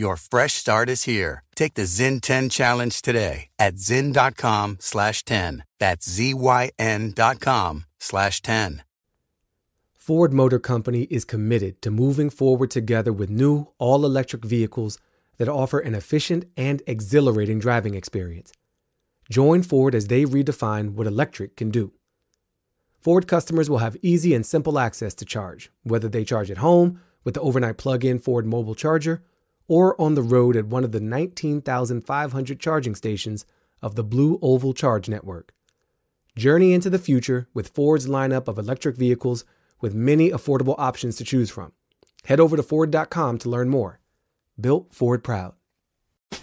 Your fresh start is here. Take the Zyn 10 challenge today at zyn.com slash 10. That's Z-Y-N dot com slash 10. Ford Motor Company is committed to moving forward together with new all electric vehicles that offer an efficient and exhilarating driving experience. Join Ford as they redefine what electric can do. Ford customers will have easy and simple access to charge, whether they charge at home with the overnight plug in Ford mobile charger or on the road at one of the 19,500 charging stations of the Blue Oval Charge Network. Journey into the future with Ford's lineup of electric vehicles with many affordable options to choose from. Head over to Ford.com to learn more. Built Ford Proud.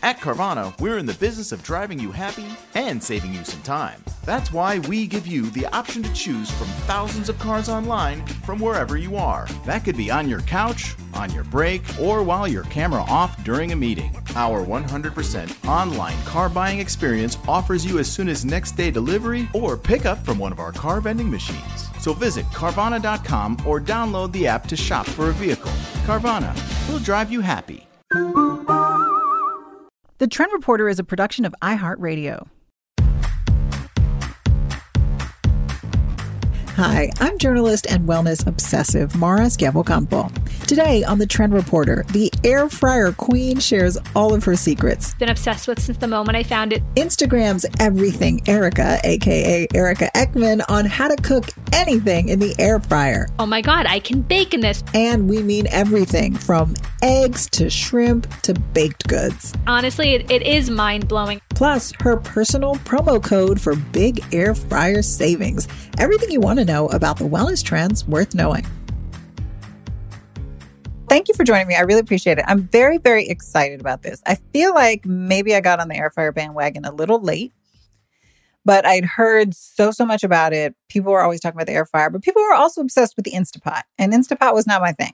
At Carvana, we're in the business of driving you happy and saving you some time. That's why we give you the option to choose from thousands of cars online from wherever you are. That could be on your couch, on your break, or while your camera off during a meeting. Our 100% online car buying experience offers you as soon as next day delivery or pickup from one of our car vending machines. So visit Carvana.com or download the app to shop for a vehicle. Carvana, we'll drive you happy. The Trend Reporter is a production of iHeartRadio. Hi, I'm journalist and wellness obsessive Mara Schiavocampo. Today on the Trend Reporter, the air fryer queen shares all of her secrets. Been obsessed with since the moment I found it. Instagram's everything Erica, aka Erica Ekman, on how to cook anything in the air fryer. Oh my god, I can bake in this. And we mean everything from eggs to shrimp to baked goods. Honestly, it, it is mind blowing. Plus, her personal promo code for big air fryer savings. Everything you want to know about the wellness trends worth knowing. Thank you for joining me. I really appreciate it. I'm very, very excited about this. I feel like maybe I got on the air fryer bandwagon a little late, but I'd heard so, so much about it. People were always talking about the air fryer, but people were also obsessed with the Instapot, and Instapot was not my thing.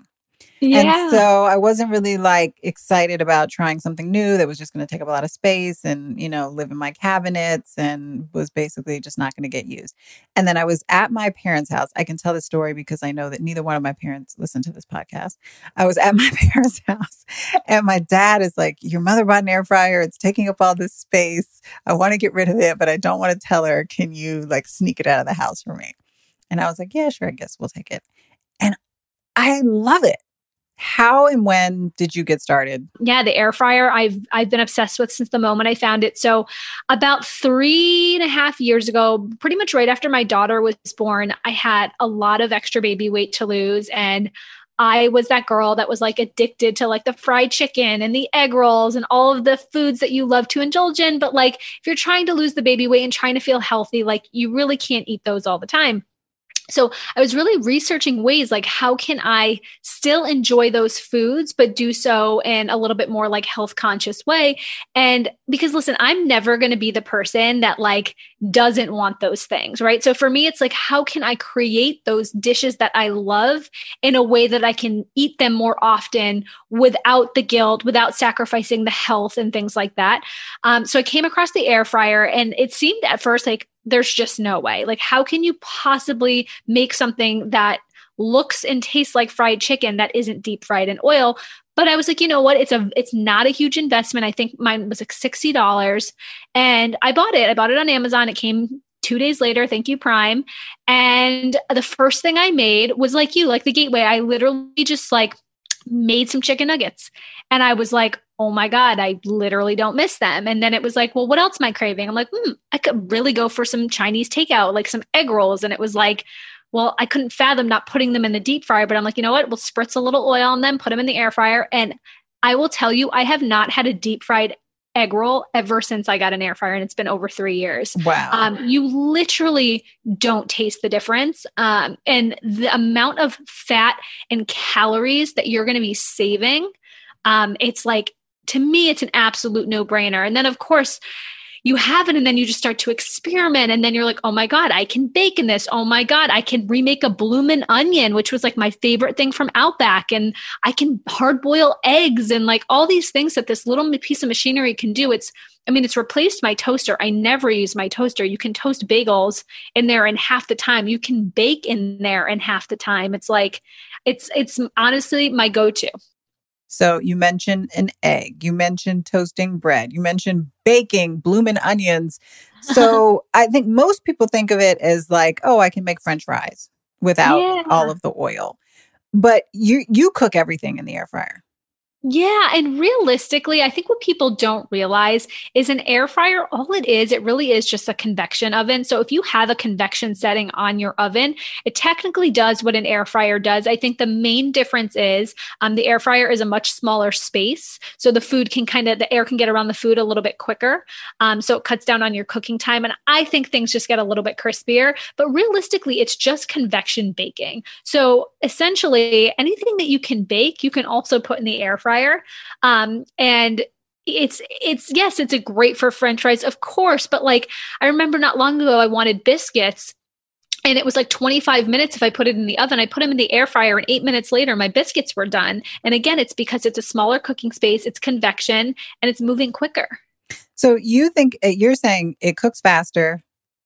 Yeah. And so I wasn't really like excited about trying something new that was just going to take up a lot of space and, you know, live in my cabinets and was basically just not going to get used. And then I was at my parents' house. I can tell the story because I know that neither one of my parents listened to this podcast. I was at my parents' house and my dad is like, Your mother bought an air fryer. It's taking up all this space. I want to get rid of it, but I don't want to tell her. Can you like sneak it out of the house for me? And I was like, Yeah, sure. I guess we'll take it. And I love it how and when did you get started? Yeah the air fryer i've i've been obsessed with since the moment i found it. So about three and a half years ago pretty much right after my daughter was born i had a lot of extra baby weight to lose and I was that girl that was like addicted to like the fried chicken and the egg rolls and all of the foods that you love to indulge in. But like, if you're trying to lose the baby weight and trying to feel healthy, like you really can't eat those all the time so i was really researching ways like how can i still enjoy those foods but do so in a little bit more like health conscious way? And because listen i'm never going to be the person that like doesn't want those things right? So for me it's like how can i create those dishes that i love in a way that i can eat them more often without the guilt without sacrificing the health and things like that? Um, so i came across the air fryer and it seemed at first like there's just no way. Like, how can you possibly make something that looks and tastes like fried chicken that isn't deep fried in oil? But I was like, you know what? It's a it's not a huge investment. I think mine was like sixty dollars, and I bought it. I bought it on Amazon. It came two days later. Thank you, Prime. And the first thing I made was like you, like the gateway. I literally just like made some chicken nuggets, and I was like, oh my God, I literally don't miss them. And then it was like, well, what else am I craving? I'm like, hmm, I could really go for some Chinese takeout, like some egg rolls. And it was like, well, I couldn't fathom not putting them in the deep fryer, but I'm like, you know what? We'll spritz a little oil on them, put them in the air fryer. And I will tell you, I have not had a deep fried egg roll ever since I got an air fryer, and it's been over three years. Wow. Um, you literally don't taste the difference. Um, and the amount of fat and calories that you're going to be saving, um, it's like to me, it's an absolute no brainer. And then, of course, you have it and then you just start to experiment and then you're like oh my god i can bake in this oh my god i can remake a bloomin' onion which was like my favorite thing from outback and i can hard boil eggs and like all these things that this little piece of machinery can do it's I mean, it's replaced my toaster. I never use my toaster. You can toast bagels in there in half the time. You can bake in there in half the time. It's like, it's, it's honestly my go to. So you mentioned an egg, you mentioned toasting bread, you mentioned baking, blooming onions. So I think most people think of it as like, oh, I can make french fries without yeah. all of the oil. But you you cook everything in the air fryer. Yeah. And realistically, I think what people don't realize is an air fryer, all it is, it really is just a convection oven. So if you have a convection setting on your oven, it technically does what an air fryer does. I think the main difference is um, the air fryer is a much smaller space. So the food can kind of, the air can get around the food a little bit quicker. Um, so it cuts down on your cooking time. And I think things just get a little bit crispier. But realistically, it's just convection baking. So essentially, anything that you can bake, you can also put in the air fryer fryer. Um, and it's it's yes, it's a great for French fries, of course. But like I remember not long ago, I wanted biscuits. And it was like 25 minutes if I put it in the oven. I put them in the air fryer, and eight minutes later, my biscuits were done. And again, it's because it's a smaller cooking space, it's convection, and it's moving quicker. So you think uh, you're saying it cooks faster,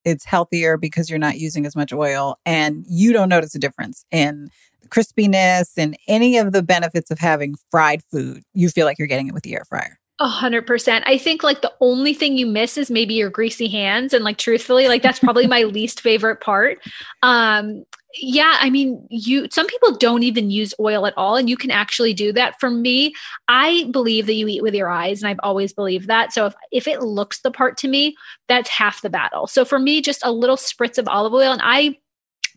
it's healthier because you're not using as much oil, and you don't notice a difference in crispiness and any of the benefits of having fried food, you feel like you're getting it with the air fryer. A hundred percent. I think like the only thing you miss is maybe your greasy hands. And like truthfully, like that's probably my least favorite part. Um, yeah, I mean, you some people don't even use oil at all, and you can actually do that. For me, I believe that you eat with your eyes, and I've always believed that. So if if it looks the part to me, that's half the battle. So for me, just a little spritz of olive oil, and I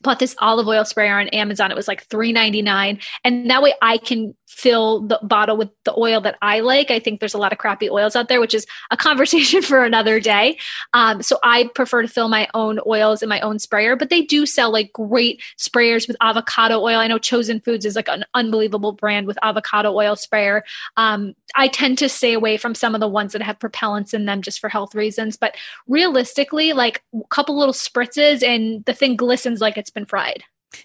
bought this olive oil sprayer on Amazon. It was like $3.99. And that way I can fill the bottle with the oil that I like. I think there's a lot of crappy oils out there, which is a conversation for another day. Um, so I prefer to fill my own oils in my own sprayer, but they do sell like great sprayers with avocado oil. I know Chosen Foods is like an unbelievable brand with avocado oil sprayer. Um, I tend to stay away from some of the ones that have propellants in them just for health reasons. But realistically, like a couple little spritzes and the thing glistens like it's been fried.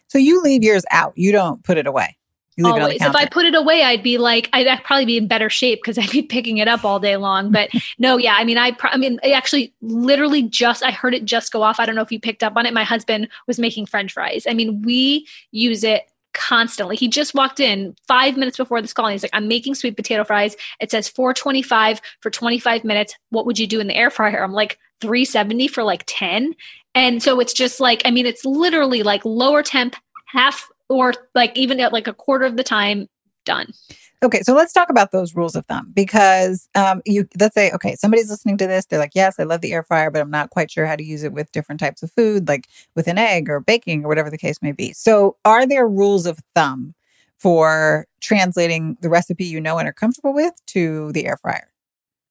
So you leave yours out. You don't put it away. Always. If I put it away, I'd be like, I'd probably be in better shape because I'd be picking it up all day long. But no, yeah, I mean, I, I mean, I actually literally just, I heard it just go off. I don't know if you picked up on it. My husband was making French fries. I mean, we use it constantly. He just walked in five minutes before this call and he's like, I'm making sweet potato fries. It says 425 for 25 minutes. What would you do in the air fryer? I'm like, 370 for like 10. And so it's just like, I mean, it's literally like lower temp, half or like even at like a quarter of the time done. Okay so let's talk about those rules of thumb because um you let's say okay somebody's listening to this they're like yes i love the air fryer but i'm not quite sure how to use it with different types of food like with an egg or baking or whatever the case may be. So are there rules of thumb for translating the recipe you know and are comfortable with to the air fryer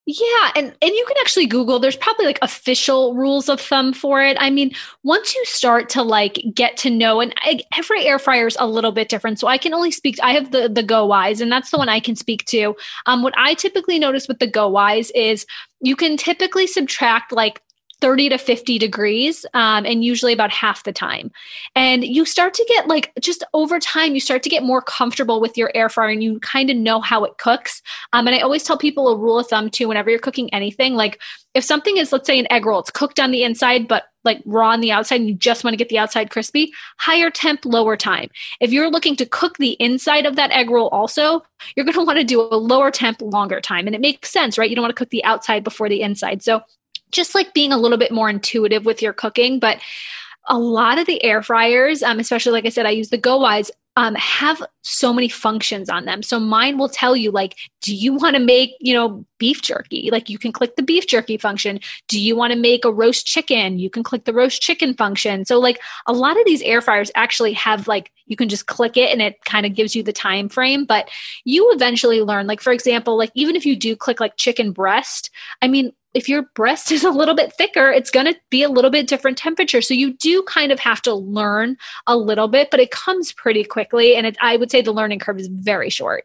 yeah, and and you can actually Google. There's probably like official rules of thumb for it. I mean, once you start to like get to know, and I, every air fryer is a little bit different. So I can only speak. I have the the Go Wise, and that's the one I can speak to. Um, what I typically notice with the Go Wise is you can typically subtract like 30 to 50 degrees um, and usually about half the time. And you start to get like just over time you start to get more comfortable with your air fryer and you kind of know how it cooks. Um, and i always tell people a rule of thumb too whenever you're cooking anything like if something is let's say an egg roll it's cooked on the inside but like raw on the outside and you just want to get the outside crispy higher temp lower time. If you're looking to cook the inside of that egg roll also you're going to want to do a lower temp longer time. And it makes sense right? You don't want to cook the outside before the inside. So just like being a little bit more intuitive with your cooking. But a lot of the air fryers, um, especially like I said, I use the Go Wise, um, have so many functions on them. So mine will tell you, like, do you want to make, you know, beef jerky? Like, you can click the beef jerky function. Do you want to make a roast chicken? You can click the roast chicken function. So, like, a lot of these air fryers actually have, like, you can just click it and it kind of gives you the time frame. But you eventually learn, like, for example, like, even if you do click like chicken breast, I mean, if your breast is a little bit thicker, it's going to be a little bit different temperature. So you do kind of have to learn a little bit, but it comes pretty quickly. And it, I would say the learning curve is very short.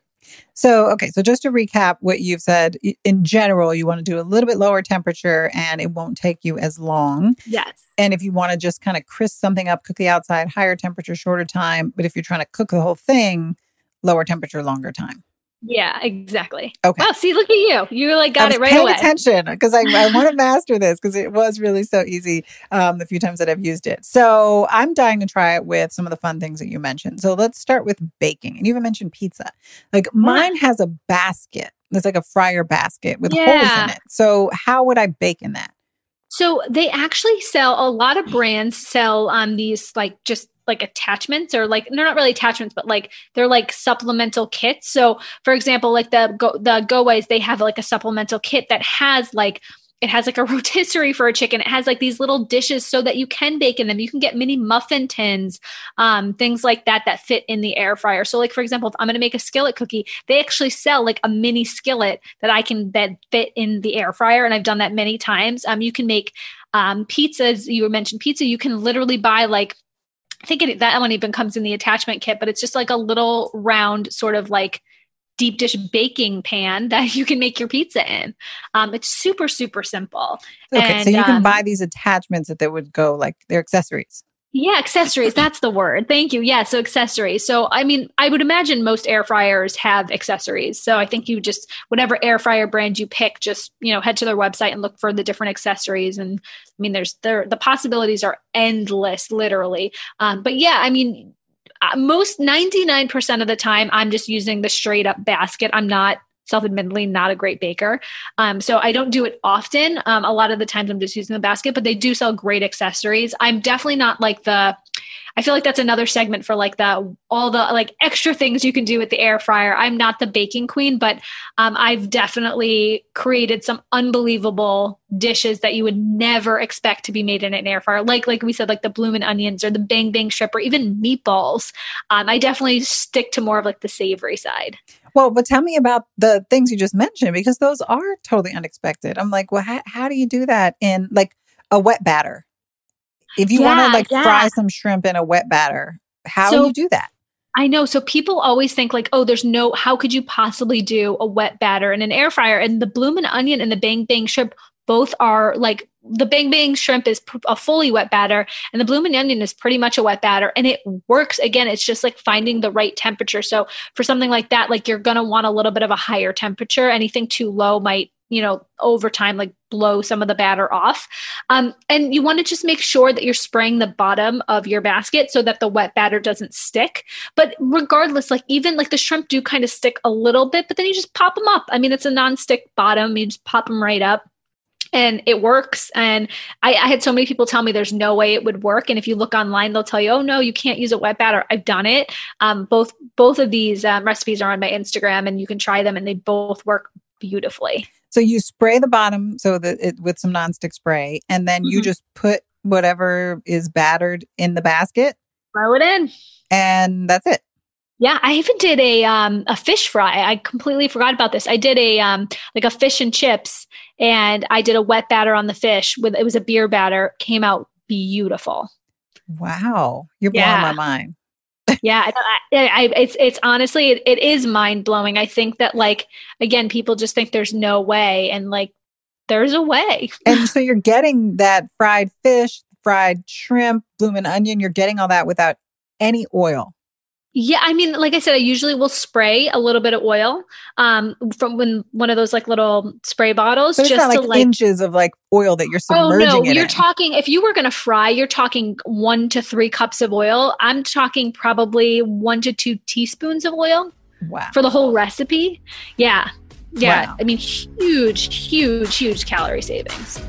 So, okay. So, just to recap what you've said, in general, you want to do a little bit lower temperature and it won't take you as long. Yes. And if you want to just kind of crisp something up, cook the outside, higher temperature, shorter time. But if you're trying to cook the whole thing, lower temperature, longer time. Yeah, exactly. Okay. Wow, see, look at you. You like got it right paying away. attention because I, I want to master this because it was really so easy um, the few times that I've used it. So I'm dying to try it with some of the fun things that you mentioned. So let's start with baking. And you even mentioned pizza. Like mine has a basket. It's like a fryer basket with holes in it. So how would I bake in that? So they actually sell a lot of brands sell um these like just like attachments or like they're not really attachments but like they're like supplemental kits. So for example like the go the Go Wise they have like a supplemental kit that has like it has like a rotisserie for a chicken. It has like these little dishes so that you can bake in them. You can get mini muffin tins, um, things like that that fit in the air fryer. So, like for example, if I'm going to make a skillet cookie, they actually sell like a mini skillet that I can that fit in the air fryer, and I've done that many times. Um, you can make um, pizzas. You mentioned pizza. You can literally buy like I think it, that one even comes in the attachment kit, but it's just like a little round sort of like deep dish baking pan that you can make your pizza in. Um, it's super, super simple. Okay, so And, you can um, buy these attachments that they would go like they're accessories. Yeah, accessories. That's the word. Thank you. Yeah, so accessories. So, I mean, I would imagine most air fryers have accessories. So, I think you just, whatever air fryer brand you pick, just, you know, head to their website and look for the different accessories. And I mean, there's, there, the possibilities are endless, literally. Um, but yeah, I mean, uh, most 99% of the time, I'm just using the straight up basket. I'm not self-admittedly not a great baker. Um, so i don't do it often. Um, a lot of the times i'm just using the basket but they do sell great accessories. I'm definitely not like the i feel like that's another segment for like the all the like extra things you can do with the air fryer. I'm not the baking queen but um, i've definitely created some unbelievable dishes that you would never expect to be made in an air fryer. Like like we said like the bloomin' onions or the bang bang shrimp or even meatballs. Um, i definitely stick to more of like the savory side Well, but tell me about the things you just mentioned because those are totally unexpected. I'm like, well, how, how do you do that in like a wet batter? If you want to like yeah. fry some shrimp in a wet batter, how do you do that? I know. So people always think like, oh, there's no, how could you possibly do a wet batter in an air fryer? And the bloomin' onion and the bang bang shrimp both are like the bang bang shrimp is a fully wet batter and the bloomin' onion is pretty much a wet batter and it works again it's just like finding the right temperature. So for something like that like you're going to want a little bit of a higher temperature. Anything too low might you know over time like blow some of the batter off. Um, and you want to just make sure that you're spraying the bottom of your basket so that the wet batter doesn't stick. But regardless like even like the shrimp do kind of stick a little bit but then you just pop them up. I mean it's a non-stick bottom you just pop them right up and it works. And I, I had so many people tell me there's no way it would work. And if you look online they'll tell you oh no you can't use a wet batter i've done it. Um, both both of these um, recipes are on my instagram and you can try them and they both work beautifully. So you spray the bottom so that it with some nonstick spray, and then you Mhm. just put whatever is battered in the basket, throw it in. and that's it. Yeah, I even did a um a fish fry. I completely forgot about this. I did a um like a fish and chips and I did a wet batter on the fish with it was a beer batter. Came out beautiful. Wow, you're blowing my mind. Yeah, I, I, it's it's honestly it, it is mind blowing. I think that like again people just think there's no way and like there's a way. And so you're getting that fried fish, fried shrimp, bloomin' onion. You're getting all that without any oil. Yeah, I mean, like I said, I usually will spray a little bit of oil um, from when one of those like little spray bottles, it's just like, like inches of like oil that you're submerging. Oh no, you're in. talking if you were going to fry, you're talking 1 to 3 cups of oil. I'm talking probably 1 to 2 teaspoons of oil wow. for the whole recipe. Yeah. Yeah, Wow. I mean huge huge huge calorie savings.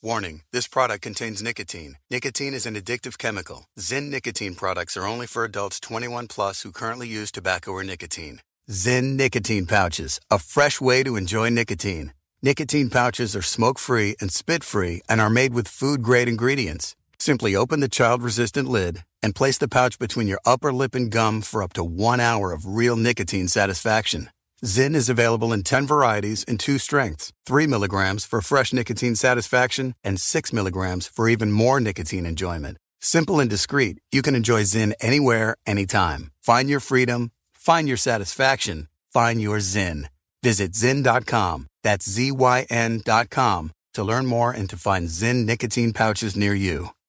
Warning this product contains nicotine. Nicotine is an addictive chemical. Zyn nicotine products are only for adults 21 plus who currently use tobacco or nicotine. Zyn nicotine pouches, a fresh way to enjoy nicotine. Nicotine pouches are smoke free and spit free and are made with food grade ingredients. Simply open the child resistant lid and place the pouch between your upper lip and gum for up to one hour of real nicotine satisfaction. Zyn is available in 10 varieties and two strengths 3 milligrams for fresh nicotine satisfaction and 6 milligrams for even more nicotine enjoyment. Simple and discreet, you can enjoy Zyn anywhere, anytime. Find your freedom, find your satisfaction, find your Zen. Visit Zyn.com, that's Z-Y-N.com, to learn more and to find Zyn nicotine pouches near you.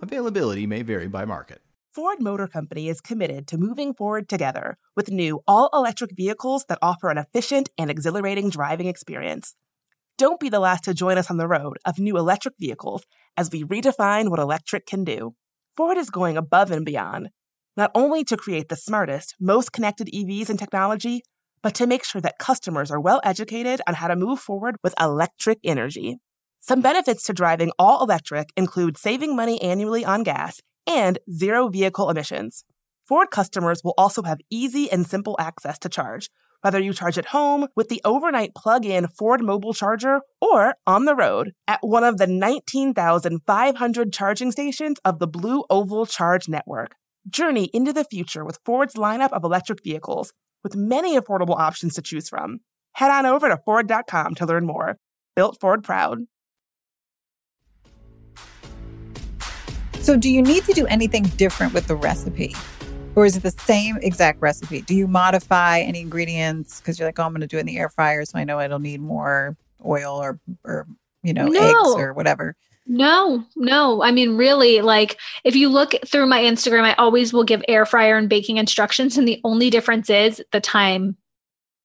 Availability may vary by market. Ford Motor Company is committed to moving forward together with new all electric vehicles that offer an efficient and exhilarating driving experience. Don't be the last to join us on the road of new electric vehicles as we redefine what electric can do. Ford is going above and beyond, not only to create the smartest, most connected EVs and technology, but to make sure that customers are well educated on how to move forward with electric energy. Some benefits to driving all electric include saving money annually on gas and zero vehicle emissions. Ford customers will also have easy and simple access to charge, whether you charge at home with the overnight plug in Ford mobile charger or on the road at one of the 19,500 charging stations of the Blue Oval Charge Network. Journey into the future with Ford's lineup of electric vehicles, with many affordable options to choose from. Head on over to Ford.com to learn more. Built Ford Proud. So, do you need to do anything different with the recipe? Or is it the same exact recipe? Do you modify any ingredients because you're like, oh, I'm going to do it in the air fryer, so I know it'll need more oil or, or you know, No. eggs or whatever? No, no. I mean, really, like if you look through my Instagram, I always will give air fryer and baking instructions, and the only difference is the time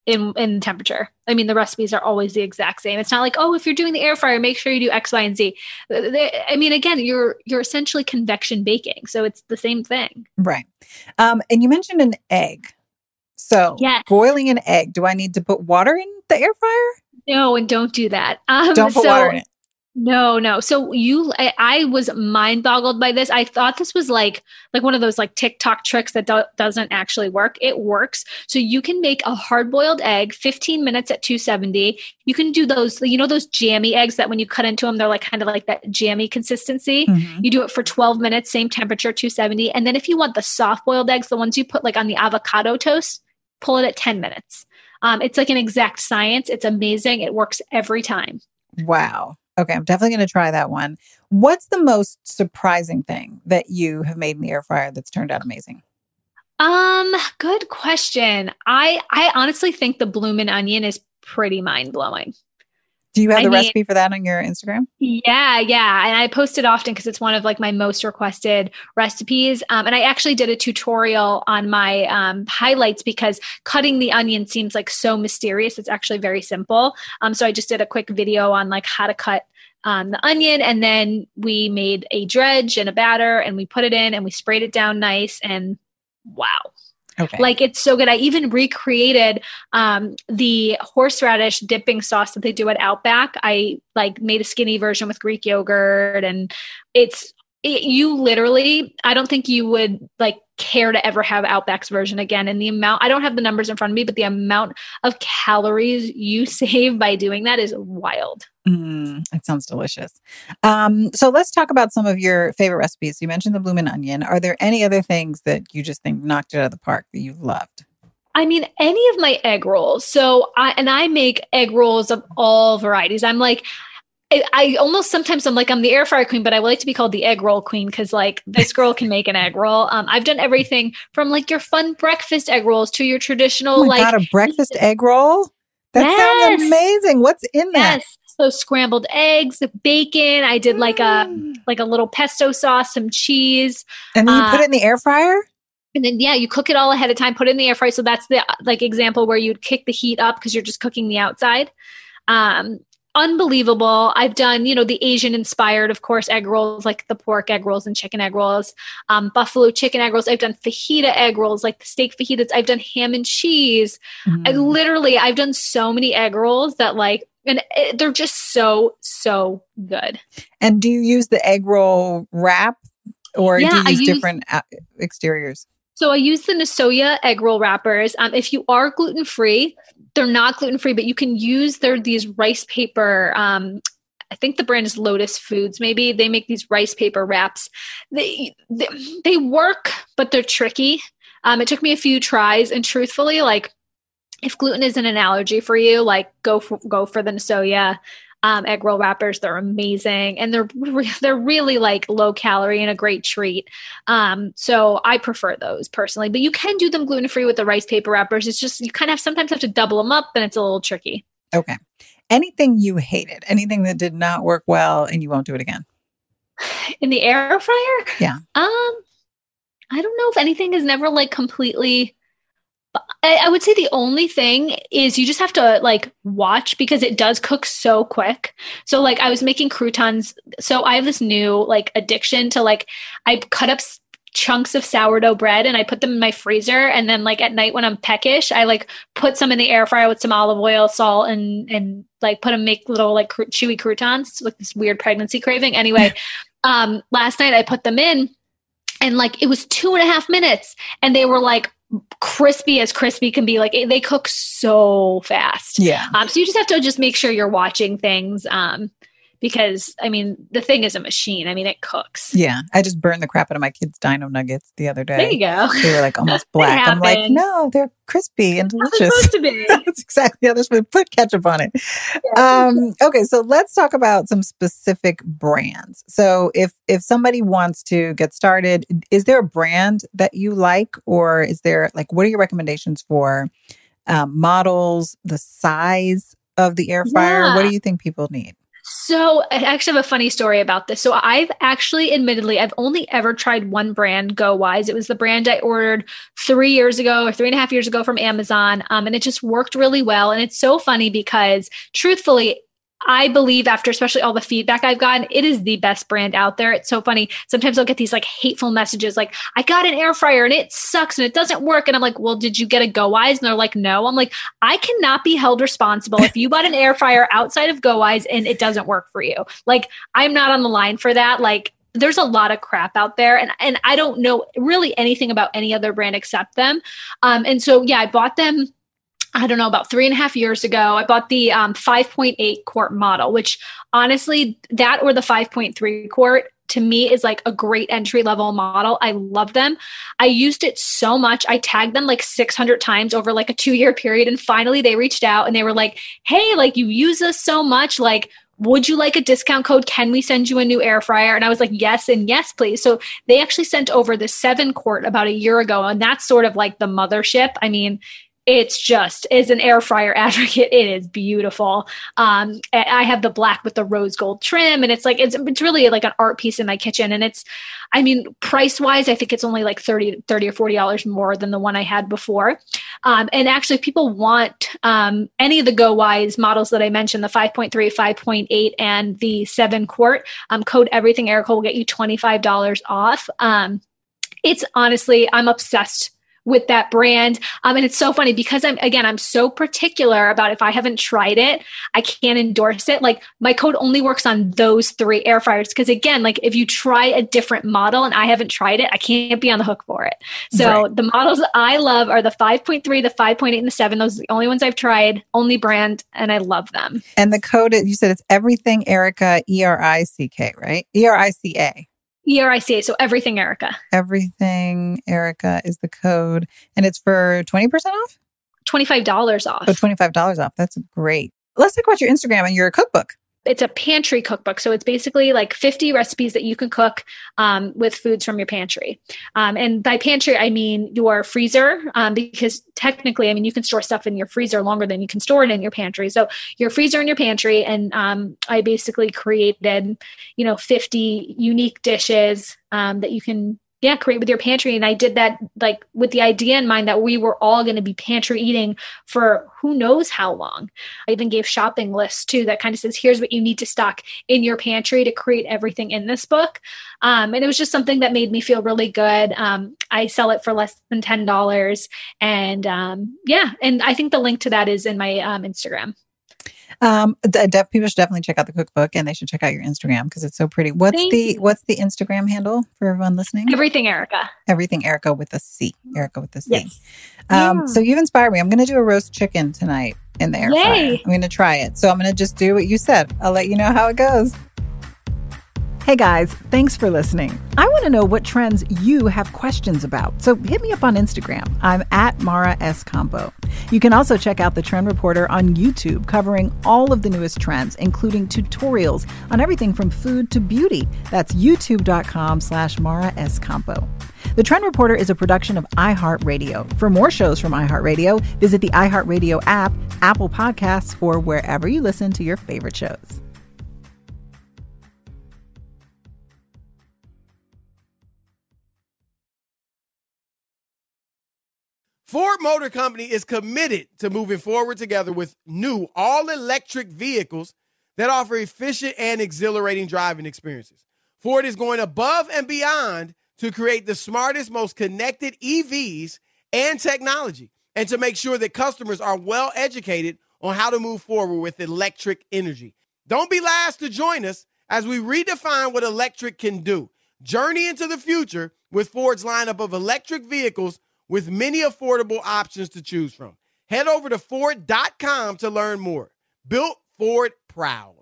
in in temperature. I mean, the recipes are always the exact same. It's not like, oh, if you're doing the air fryer, make sure you do X, Y, and Z. I mean, again, you're you're essentially convection baking, so it's the same thing. Right. Um, and you mentioned an egg. So, Yes. boiling an egg, do I need to put water in the air fryer? No, and don't do that. Um, Don't put so- water in it. No, no. So you, I, I was mind boggled by this. I thought this was like like one of those like TikTok tricks that do- doesn't actually work. It works. So you can make a hard boiled egg, 15 minutes at 270. You can do those, you know, those jammy eggs that when you cut into them, they're like kind of like that jammy consistency. Mhm. You do it for 12 minutes, same temperature, 270. And then if you want the soft boiled eggs, the ones you put like on the avocado toast, pull it at 10 minutes. Um, it's like an exact science. It's amazing. It works every time. Wow. Okay, I'm definitely going to try that one. What's the most surprising thing that you have made in the air fryer that's turned out amazing? Um, good question. I I honestly think the bloomin' onion is pretty mind blowing. Do you have I the mean- recipe for that on your Instagram? Yeah, yeah, and I post it often because it's one of like my most requested recipes. Um, and I actually did a tutorial on my um, highlights because cutting the onion seems like so mysterious. It's actually very simple. Um, so I just did a quick video on like how to cut um, the onion, and then we made a dredge and a batter, and we put it in, and we sprayed it down nice, and wow. Okay. Like it's so good. I even recreated um, the horseradish dipping sauce that they do at Outback. I like made a skinny version with Greek yogurt, and it's it, you literally. I don't think you would like care to ever have Outback's version again. And the amount I don't have the numbers in front of me, but the amount of calories you save by doing that is wild. Mm, it sounds delicious. Um, so let's talk about some of your favorite recipes. You mentioned the bloomin' onion. Are there any other things that you just think knocked it out of the park that you've loved? I mean, any of my egg rolls. So I and I make egg rolls of all varieties. I'm like, I, I almost sometimes I'm like I'm the air fryer queen, but I would like to be called the egg roll queen because like this girl can make an egg roll. Um, I've done everything from like your fun breakfast egg rolls to your traditional Oh like god, a breakfast egg roll? That Yes. sounds amazing. What's in that? yes, so scrambled eggs, bacon. I did like a Mm. like a little pesto sauce, some cheese. And then you uh, put it in the air fryer? And then yeah, you cook it all ahead of time, put it in the air fryer. So that's the like example where you'd kick the heat up because you're just cooking the outside. Um unbelievable. I've done, you know, the Asian inspired, of course, egg rolls like the pork egg rolls and chicken egg rolls, um, buffalo chicken egg rolls. I've done fajita egg rolls like the steak fajitas. I've done ham and cheese. I Mm. literally I've done so many egg rolls that like and it, they're just so so good. And do you use the egg roll wrap or Yeah, do you use use- different uh, exteriors? So I use the Nasoya egg roll wrappers. Um, if you are gluten free, they're not gluten free, but you can use their these rice paper. Um, I think the brand is Lotus Foods. Maybe they make these rice paper wraps. They they, they work, but they're tricky. Um, it took me a few tries, and truthfully, like if gluten isn't an allergy for you, like go for, go for the Nasoya um, egg roll wrappers. They're amazing, and they're re- they're really like low calorie and a great treat. Um, so I prefer those personally, but you can do them gluten free with the rice paper wrappers. It's just you kind of sometimes have to double them up, and it's a little tricky. Okay. Anything you hated, anything that did not work well, and you won't do it again. In the air fryer, Yeah. Um, I don't know if anything is never like completely. I, I would say the only thing is you just have to like watch because it does cook so quick. So like I was making croutons. So I have this new like addiction to like I cut up chunks of sourdough bread and I put them in my freezer and then like at night when I'm peckish, I like put some in the air fryer with some olive oil, salt, and and like put them make little like chewy croutons with this weird pregnancy craving. Anyway, um, last night I put them in and like it was two and a half minutes and they were like crispy as crispy can be like they cook so fast Yeah. um, so you just have to just make sure you're watching things um, because i mean the thing is a machine i mean it cooks Yeah. I just burned the crap out of my kids' dino nuggets the other day. there you go They were like almost black. I'm like, no, they're crispy and delicious. supposed to be That's exactly how they're supposed to put ketchup on it. Um, okay, so let's talk about some specific brands. So if if somebody wants to get started, is there a brand that you like, or is there like what are your recommendations for um, models, the size of the air fryer? What do you think people need? So I actually have a funny story about this. So I've actually, admittedly, I've only ever tried one brand, Go Wise. It was the brand I ordered three years ago or three and a half years ago from Amazon, um, and it just worked really well. And it's so funny because, truthfully, I believe after especially all the feedback I've gotten, it is the best brand out there. It's so funny. Sometimes I'll get these like hateful messages like, I got an air fryer and it sucks and it doesn't work. And I'm like, well, did you get a Go Wise? And they're like, no. I'm like, I cannot be held responsible if you bought an air fryer outside of Go Wise and it doesn't work for you. Like, I'm not on the line for that. Like, there's a lot of crap out there and, and I don't know really anything about any other brand except them. Um, and so, yeah, I bought them I don't know, about three and a half years ago, I bought the um, 5.8 quart model, which honestly, that or the 5.3 quart to me is like a great entry level model. I love them. I used it so much. I tagged them like 600 times over like a two year period. And finally, they reached out and they were like, hey, like you use us so much. Like, would you like a discount code? Can we send you a new air fryer? And I was like, yes, and yes, please. So they actually sent over the seven quart about a year ago. And that's sort of like the mothership. I mean, it's just as an air fryer advocate it is beautiful. Um I- have the black with the rose gold trim and it's like it's it's really like an art piece in my kitchen. And it's i mean price wise i think it's only like 30 30 or 40 dollars more than the one i had before. Um and actually if people want um any of the go wise models that i mentioned the 5.3 5.8 and the 7 quart um code everything erica will get you $25 off. Um it's honestly i'm obsessed with that brand. Um, and it's so funny because I'm again, I'm so particular about if I haven't tried it, I can't endorse it. Like my code only works on those three air fryers. Cause again, like if you try a different model and I haven't tried it, I can't be on the hook for it. So Right. the models I love are the 5.3, the 5.8, and the 7. Those are the only ones I've tried, only brand, and I love them. And the code is you said it's everything Erica E R I C K, right? E R I C A. E ERICA, so everything Erica. Everything Erica is the code, and it's for twenty percent off. $25 off. Oh, $25 off. That's great. Let's talk about your Instagram and your cookbook. It's a pantry cookbook. So it's basically like 50 recipes that you can cook um, with foods from your pantry. Um, and by pantry, I mean your freezer, um, because technically, I mean, you can store stuff in your freezer longer than you can store it in your pantry. So your freezer and your pantry. And um, I basically created, you know, 50 unique dishes um, that you can yeah create with your pantry. And i did that like with the idea in mind that we were all going to be pantry eating for who knows how long. I even gave shopping lists too that kind of says here's what you need to stock in your pantry to create everything in this book. Um, and it was just something that made me feel really good. Um, i sell it for less than $10 and um, yeah and i think the link to that is in my um, instagram Um, de- de- people should definitely check out the cookbook, and they should check out your Instagram because it's so pretty. What's Thank the you. What's the Instagram handle for everyone listening? Everything, Erica. Everything Erica with a C. Erica with a C. Yes. Um, Yeah. So you've inspired me. I'm going to do a roast chicken tonight in the air fryer. I'm going to try it. So I'm going to just do what you said. I'll let you know how it goes. Hey guys, thanks for listening. I want to know what trends you have questions about. So hit me up on Instagram. I'm at Mara Schiavocampo. You can also check out the Trend Reporter on YouTube, covering all of the newest trends, including tutorials on everything from food to beauty. That's youtube.com slash Mara Schiavocampo. The Trend Reporter is a production of iHeartRadio. For more shows from iHeartRadio, visit the iHeartRadio app, Apple Podcasts, or wherever you listen to your favorite shows. Ford Motor Company is committed to moving forward together with new all electric vehicles that offer efficient and exhilarating driving experiences. Ford is going above and beyond to create the smartest, most connected EVs and technology, and to make sure that customers are well educated on how to move forward with electric energy. Don't be last to join us as we redefine what electric can do. Journey into the future with Ford's lineup of electric vehicles with many affordable options to choose from. Head over to Ford.com to learn more. Built Ford Proud.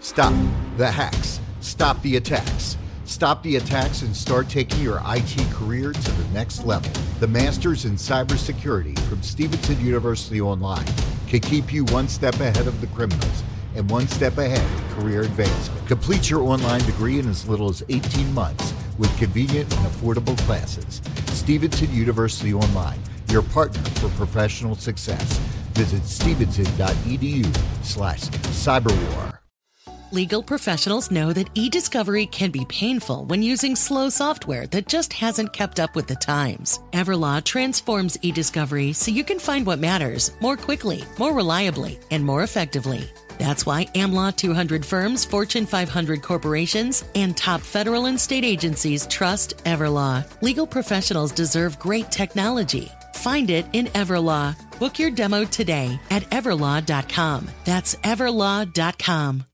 Stop the hacks. Stop the attacks. Stop the attacks and start taking your IT career to the next level. The Masters in Cybersecurity from Stevenson University Online can keep you one step ahead of the criminals and one step ahead of career advancement. Complete your online degree in as little as 18 months with convenient and affordable classes. Stevenson University Online, your partner for professional success. Visit stevenson.edu slash cyberwar. Legal professionals know that e-discovery can be painful when using slow software that just hasn't kept up with the times. Everlaw transforms e-discovery so you can find what matters more quickly, more reliably, and more effectively. That's why AmLaw 200 firms, Fortune 500 corporations, and top federal and state agencies trust Everlaw. Legal professionals deserve great technology. Find it in Everlaw. Book your demo today at everlaw.com. That's everlaw.com.